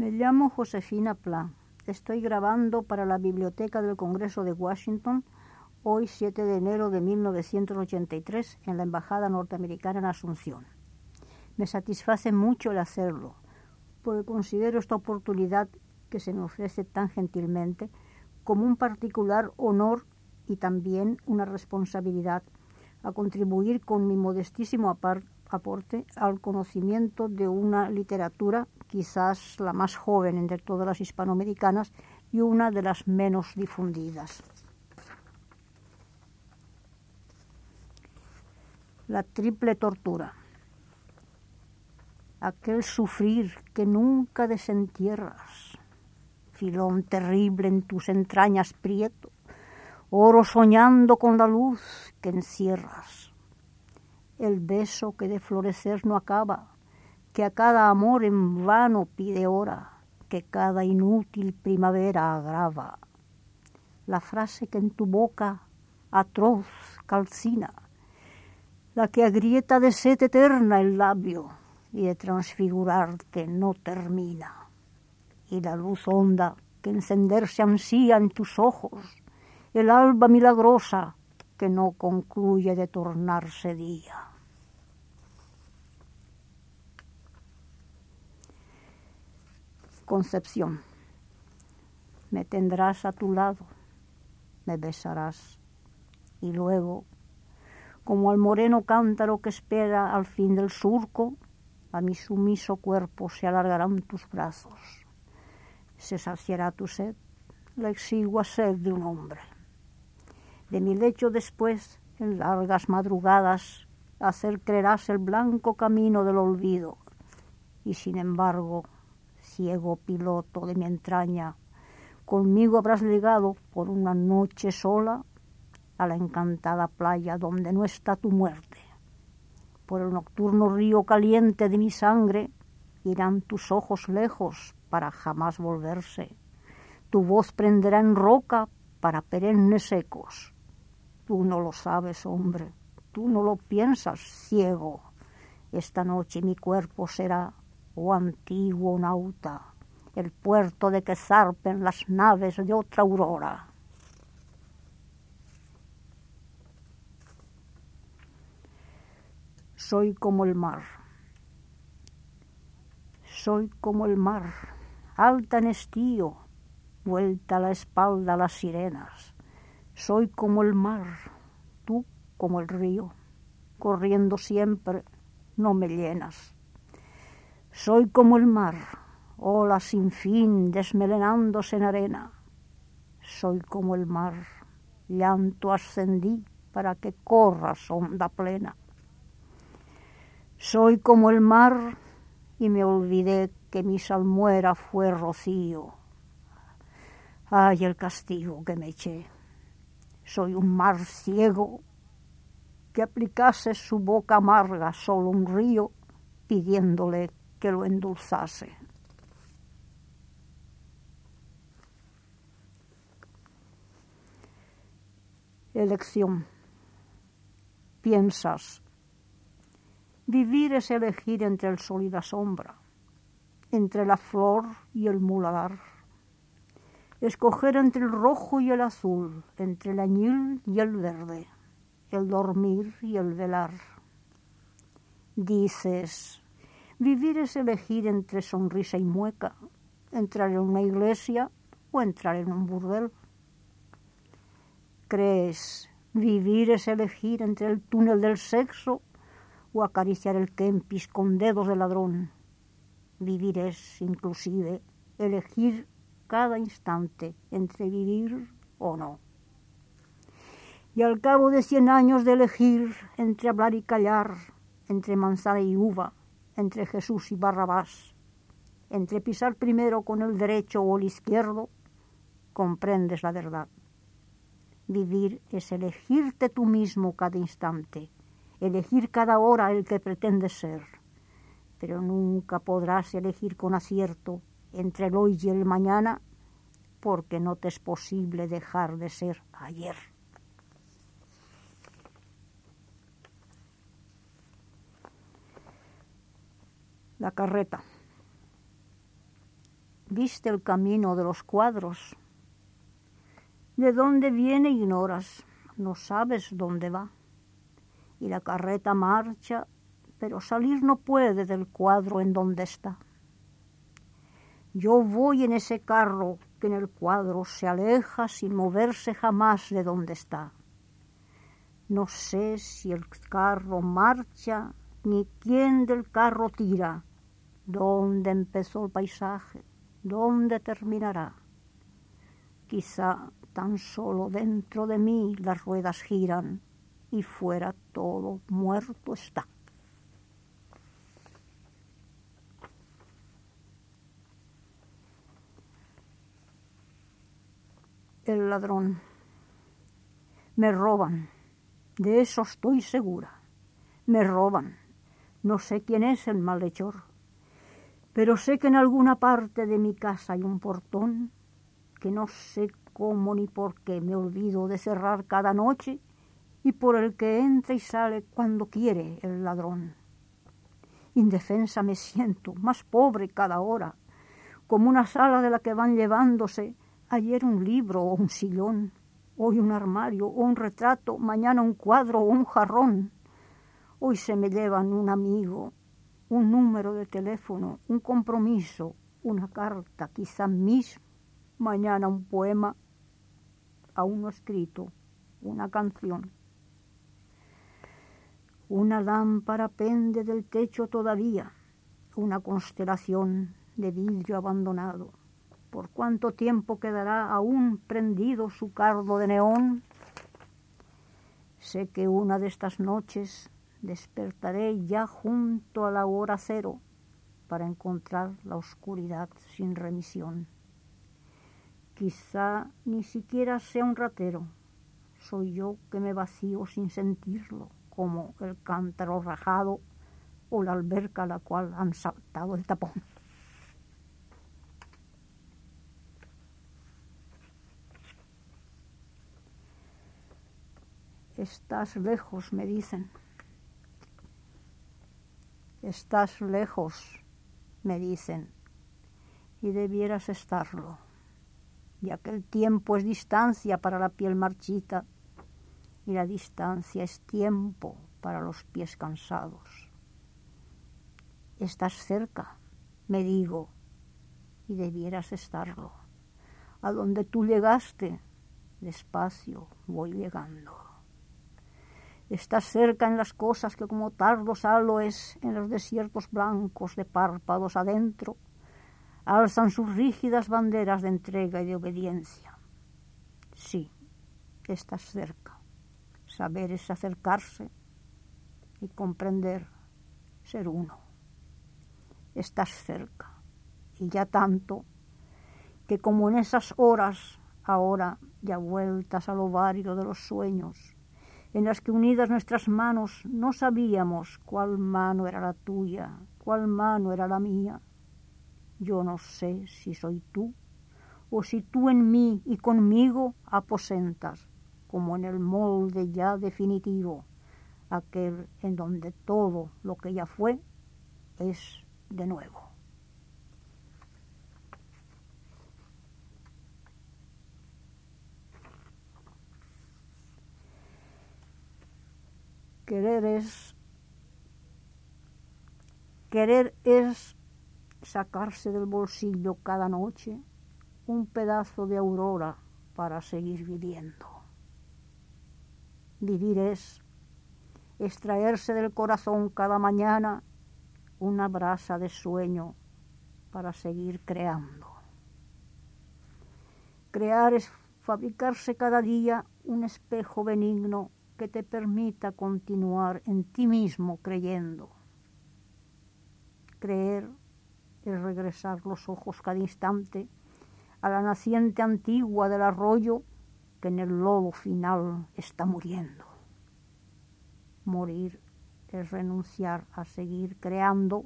Me llamo Josefina Pla. Estoy grabando para la Biblioteca del Congreso de Washington hoy 7 de enero de 1983 en la Embajada Norteamericana en Asunción. Me satisface mucho el hacerlo, porque considero esta oportunidad que se me ofrece tan gentilmente como un particular honor y también una responsabilidad a contribuir con mi modestísimo aporte al conocimiento de una literatura quizás la más joven entre todas las hispanoamericanas y una de las menos difundidas. La triple tortura. Aquel sufrir que nunca desentierras, filón terrible en tus entrañas prieto, oro soñando con la luz que encierras. El beso que de florecer no acaba, que a cada amor en vano pide hora, que cada inútil primavera agrava. La frase que en tu boca atroz calcina, la que agrieta de sed eterna el labio y de transfigurarte no termina. Y la luz honda que encenderse ansía en tus ojos, el alba milagrosa que no concluye de tornarse día. Concepción, me tendrás a tu lado, me besarás. Y luego, como al moreno cántaro que espera al fin del surco, a mi sumiso cuerpo se alargarán tus brazos, se saciará tu sed, la exigua sed de un hombre. De mi lecho después, en largas madrugadas, hacer creerás el blanco camino del olvido, y sin embargo ciego piloto de mi entraña, conmigo habrás llegado por una noche sola a la encantada playa donde no está tu muerte. Por el nocturno río caliente de mi sangre irán tus ojos lejos para jamás volverse. Tu voz prenderá en roca para perennes secos. Tú no lo sabes, hombre, tú no lo piensas, ciego. Esta noche mi cuerpo será oh antiguo nauta, el puerto de que zarpen las naves de otra aurora. Soy como el mar, soy como el mar, alta en estío, vuelta la espalda a las sirenas. Soy como el mar, tú como el río, corriendo siempre, no me llenas. Soy como el mar, ola sin fin desmelenándose en arena. Soy como el mar, llanto ascendí para que corras onda plena. Soy como el mar y me olvidé que mi salmuera fue rocío. Ay, el castigo que me eché. Soy un mar ciego que aplicase su boca amarga solo un río pidiéndole que lo endulzase. Elección. Piensas. Vivir es elegir entre el sol y la sombra, entre la flor y el muladar. Escoger entre el rojo y el azul, entre el añil y el verde, el dormir y el velar. Dices, Vivir es elegir entre sonrisa y mueca, entrar en una iglesia o entrar en un burdel. ¿Crees? Vivir es elegir entre el túnel del sexo o acariciar el kempis con dedos de ladrón. Vivir es, inclusive, elegir cada instante entre vivir o no. Y al cabo de cien años de elegir entre hablar y callar, entre manzana y uva, entre Jesús y Barrabás, entre pisar primero con el derecho o el izquierdo, comprendes la verdad. Vivir es elegirte tú mismo cada instante, elegir cada hora el que pretendes ser, pero nunca podrás elegir con acierto entre el hoy y el mañana, porque no te es posible dejar de ser ayer. La carreta. viste el camino de los cuadros. De dónde viene ignoras, no sabes dónde va. Y la carreta marcha, pero salir no puede del cuadro en donde está. Yo voy en ese carro que en el cuadro se aleja sin moverse jamás de donde está. No sé si el carro marcha ni quién del carro tira, dónde empezó el paisaje, dónde terminará. Quizá tan solo dentro de mí las ruedas giran y fuera todo muerto está. el ladrón. Me roban, de eso estoy segura. Me roban. No sé quién es el malhechor, pero sé que en alguna parte de mi casa hay un portón que no sé cómo ni por qué me olvido de cerrar cada noche y por el que entra y sale cuando quiere el ladrón. Indefensa me siento, más pobre cada hora, como una sala de la que van llevándose Ayer un libro o un sillón, hoy un armario o un retrato, mañana un cuadro o un jarrón. Hoy se me llevan un amigo, un número de teléfono, un compromiso, una carta, quizá mismo, mañana un poema, aún no escrito, una canción. Una lámpara pende del techo todavía, una constelación de vidrio abandonado ¿Por cuánto tiempo quedará aún prendido su cardo de neón? Sé que una de estas noches despertaré ya junto a la hora cero para encontrar la oscuridad sin remisión. Quizá ni siquiera sea un ratero, soy yo que me vacío sin sentirlo, como el cántaro rajado o la alberca a la cual han saltado el tapón. Estás lejos, me dicen. Estás lejos, me dicen, y debieras estarlo, ya que el tiempo es distancia para la piel marchita y la distancia es tiempo para los pies cansados. Estás cerca, me digo, y debieras estarlo. A donde tú llegaste, despacio voy llegando. Estás cerca en las cosas que como tardos aloes en los desiertos blancos de párpados adentro alzan sus rígidas banderas de entrega y de obediencia. Sí, estás cerca. Saber es acercarse y comprender, ser uno. Estás cerca y ya tanto que como en esas horas, ahora ya vueltas al ovario de los sueños, en las que unidas nuestras manos no sabíamos cuál mano era la tuya, cuál mano era la mía. Yo no sé si soy tú o si tú en mí y conmigo aposentas, como en el molde ya definitivo, aquel en donde todo lo que ya fue es de nuevo. Querer es querer es sacarse del bolsillo cada noche un pedazo de aurora para seguir viviendo. Vivir es extraerse del corazón cada mañana una brasa de sueño para seguir creando. Crear es fabricarse cada día un espejo benigno que te permita continuar en ti mismo creyendo. Creer es regresar los ojos cada instante a la naciente antigua del arroyo que en el lodo final está muriendo. Morir es renunciar a seguir creando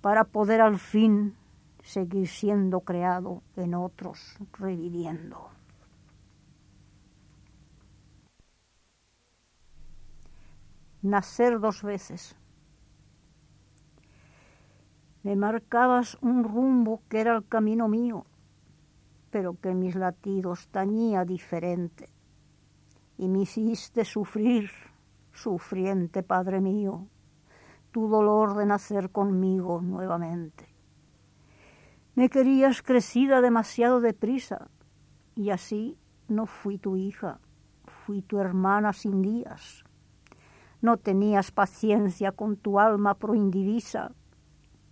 para poder al fin seguir siendo creado en otros, reviviendo. Nacer dos veces. Me marcabas un rumbo que era el camino mío, pero que mis latidos tañía diferente. Y me hiciste sufrir, sufriente Padre mío, tu dolor de nacer conmigo nuevamente. Me querías crecida demasiado deprisa, y así no fui tu hija, fui tu hermana sin días. No tenías paciencia con tu alma proindivisa,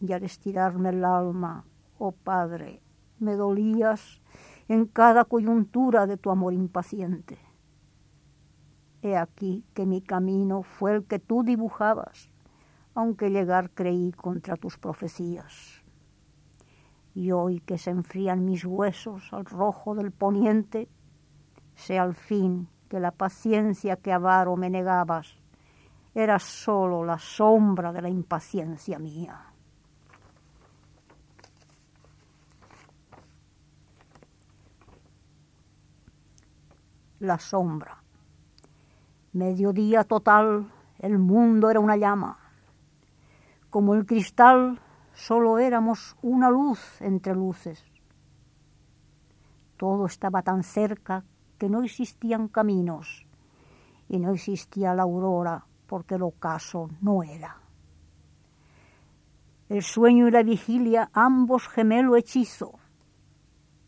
y al estirarme el alma, oh Padre, me dolías en cada coyuntura de tu amor impaciente. He aquí que mi camino fue el que tú dibujabas, aunque llegar creí contra tus profecías. Y hoy que se enfrían mis huesos al rojo del poniente, sé al fin que la paciencia que avaro me negabas era sólo la sombra de la impaciencia mía. La sombra. Mediodía total, el mundo era una llama. Como el cristal, solo éramos una luz entre luces. Todo estaba tan cerca que no existían caminos y no existía la aurora porque el ocaso no era. El sueño y la vigilia, ambos gemelo hechizo,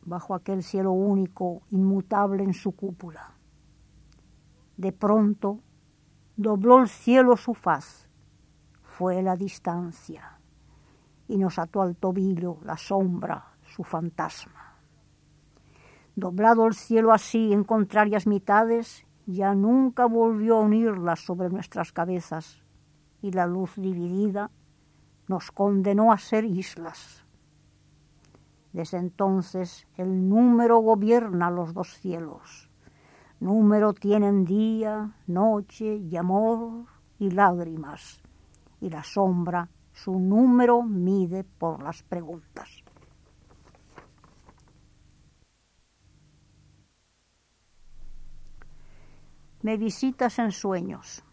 bajo aquel cielo único, inmutable en su cúpula. De pronto dobló el cielo su faz, fue la distancia, y nos ató al tobillo la sombra, su fantasma. Doblado el cielo así en contrarias mitades, ya nunca volvió a unirlas sobre nuestras cabezas, y la luz dividida nos condenó a ser islas. Desde entonces el número gobierna los dos cielos. Número tienen día, noche y amor y lágrimas, y la sombra su número mide por las preguntas. Me visitas en sueños.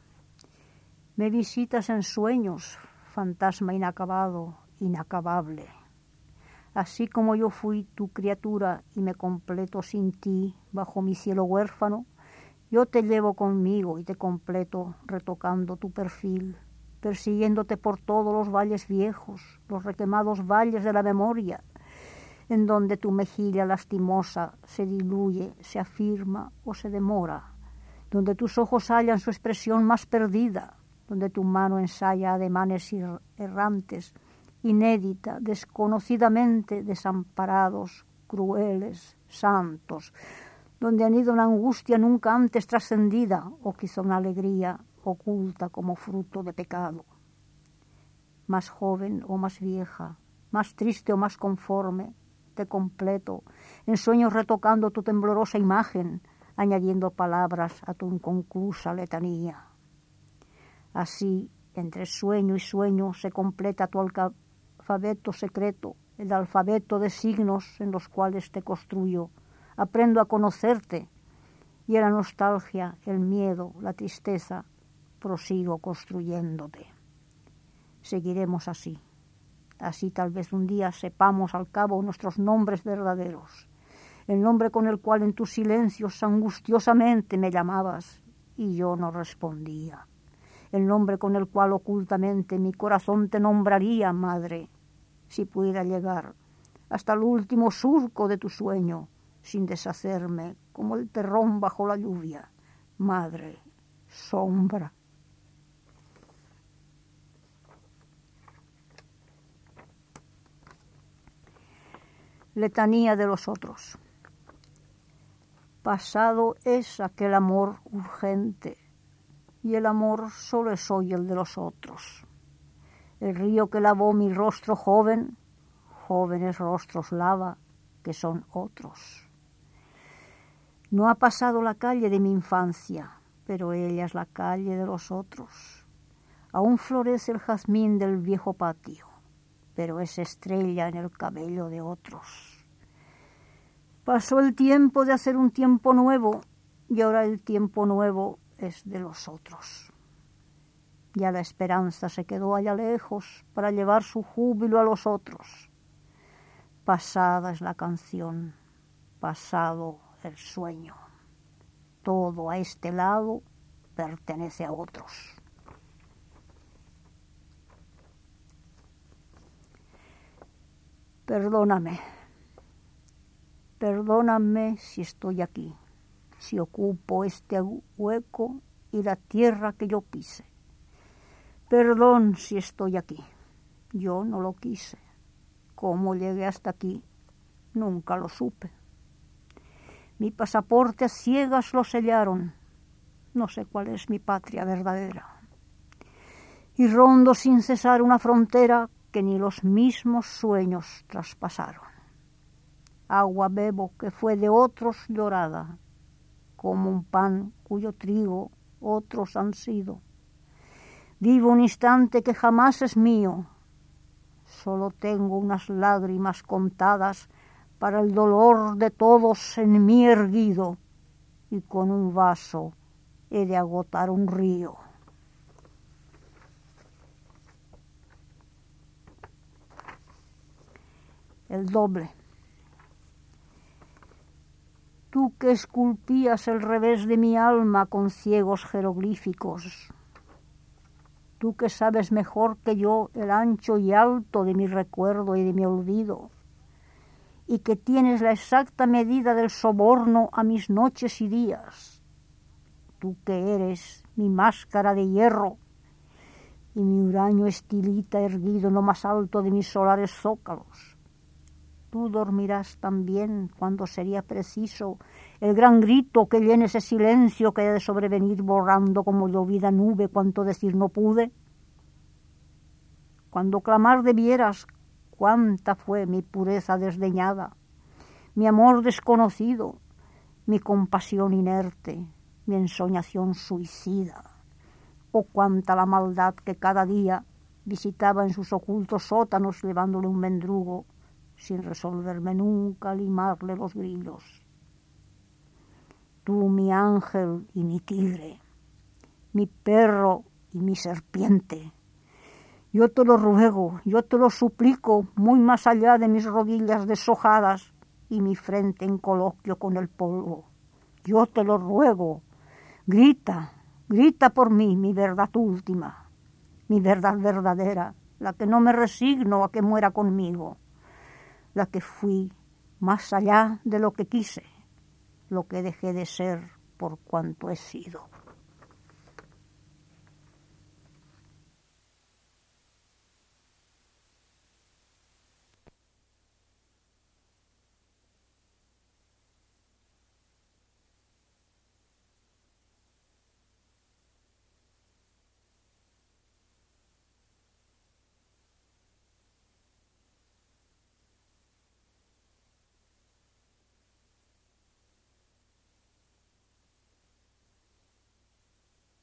Me visitas en sueños, fantasma inacabado, inacabable. Así como yo fui tu criatura y me completo sin ti bajo mi cielo huérfano, yo te llevo conmigo y te completo retocando tu perfil, persiguiéndote por todos los valles viejos, los requemados valles de la memoria, en donde tu mejilla lastimosa se diluye, se afirma o se demora donde tus ojos hallan su expresión más perdida, donde tu mano ensaya ademanes errantes, inédita, desconocidamente desamparados, crueles, santos, donde han ido una angustia nunca antes trascendida o quizá una alegría oculta como fruto de pecado. Más joven o más vieja, más triste o más conforme, te completo, en sueños retocando tu temblorosa imagen, añadiendo palabras a tu inconclusa letanía. Así, entre sueño y sueño se completa tu alfabeto secreto, el alfabeto de signos en los cuales te construyo. Aprendo a conocerte y en la nostalgia, el miedo, la tristeza, prosigo construyéndote. Seguiremos así. Así tal vez un día sepamos al cabo nuestros nombres verdaderos el nombre con el cual en tus silencios angustiosamente me llamabas y yo no respondía, el nombre con el cual ocultamente mi corazón te nombraría, madre, si pudiera llegar hasta el último surco de tu sueño, sin deshacerme como el terrón bajo la lluvia, madre, sombra. Letanía de los otros. Pasado es aquel amor urgente y el amor solo es hoy el de los otros. El río que lavó mi rostro joven, jóvenes rostros lava que son otros. No ha pasado la calle de mi infancia, pero ella es la calle de los otros. Aún florece el jazmín del viejo patio, pero es estrella en el cabello de otros. Pasó el tiempo de hacer un tiempo nuevo y ahora el tiempo nuevo es de los otros. Ya la esperanza se quedó allá lejos para llevar su júbilo a los otros. Pasada es la canción, pasado el sueño. Todo a este lado pertenece a otros. Perdóname, perdóname si estoy aquí, si ocupo este hueco y la tierra que yo pise. Perdón si estoy aquí, yo no lo quise. Cómo llegué hasta aquí, nunca lo supe. Mi pasaporte a ciegas lo sellaron, no sé cuál es mi patria verdadera. Y rondo sin cesar una frontera que ni los mismos sueños traspasaron. Agua bebo que fue de otros llorada, como un pan cuyo trigo otros han sido. Vivo un instante que jamás es mío, solo tengo unas lágrimas contadas para el dolor de todos en mí erguido, y con un vaso he de agotar un río. el doble. Tú que esculpías el revés de mi alma con ciegos jeroglíficos, tú que sabes mejor que yo el ancho y alto de mi recuerdo y de mi olvido, y que tienes la exacta medida del soborno a mis noches y días, tú que eres mi máscara de hierro y mi huraño estilita erguido en lo más alto de mis solares zócalos, tú dormirás también cuando sería preciso el gran grito que llene ese silencio que ha de sobrevenir borrando como llovida nube cuanto decir no pude. Cuando clamar debieras cuánta fue mi pureza desdeñada, mi amor desconocido, mi compasión inerte, mi ensoñación suicida, o cuánta la maldad que cada día visitaba en sus ocultos sótanos llevándole un mendrugo sin resolverme nunca limarle los grillos. Tú, mi ángel y mi tigre, mi perro y mi serpiente, yo te lo ruego, yo te lo suplico muy más allá de mis rodillas deshojadas y mi frente en coloquio con el polvo. Yo te lo ruego, grita, grita por mí mi verdad última, mi verdad verdadera, la que no me resigno a que muera conmigo la que fui más allá de lo que quise, lo que dejé de ser por cuanto he sido.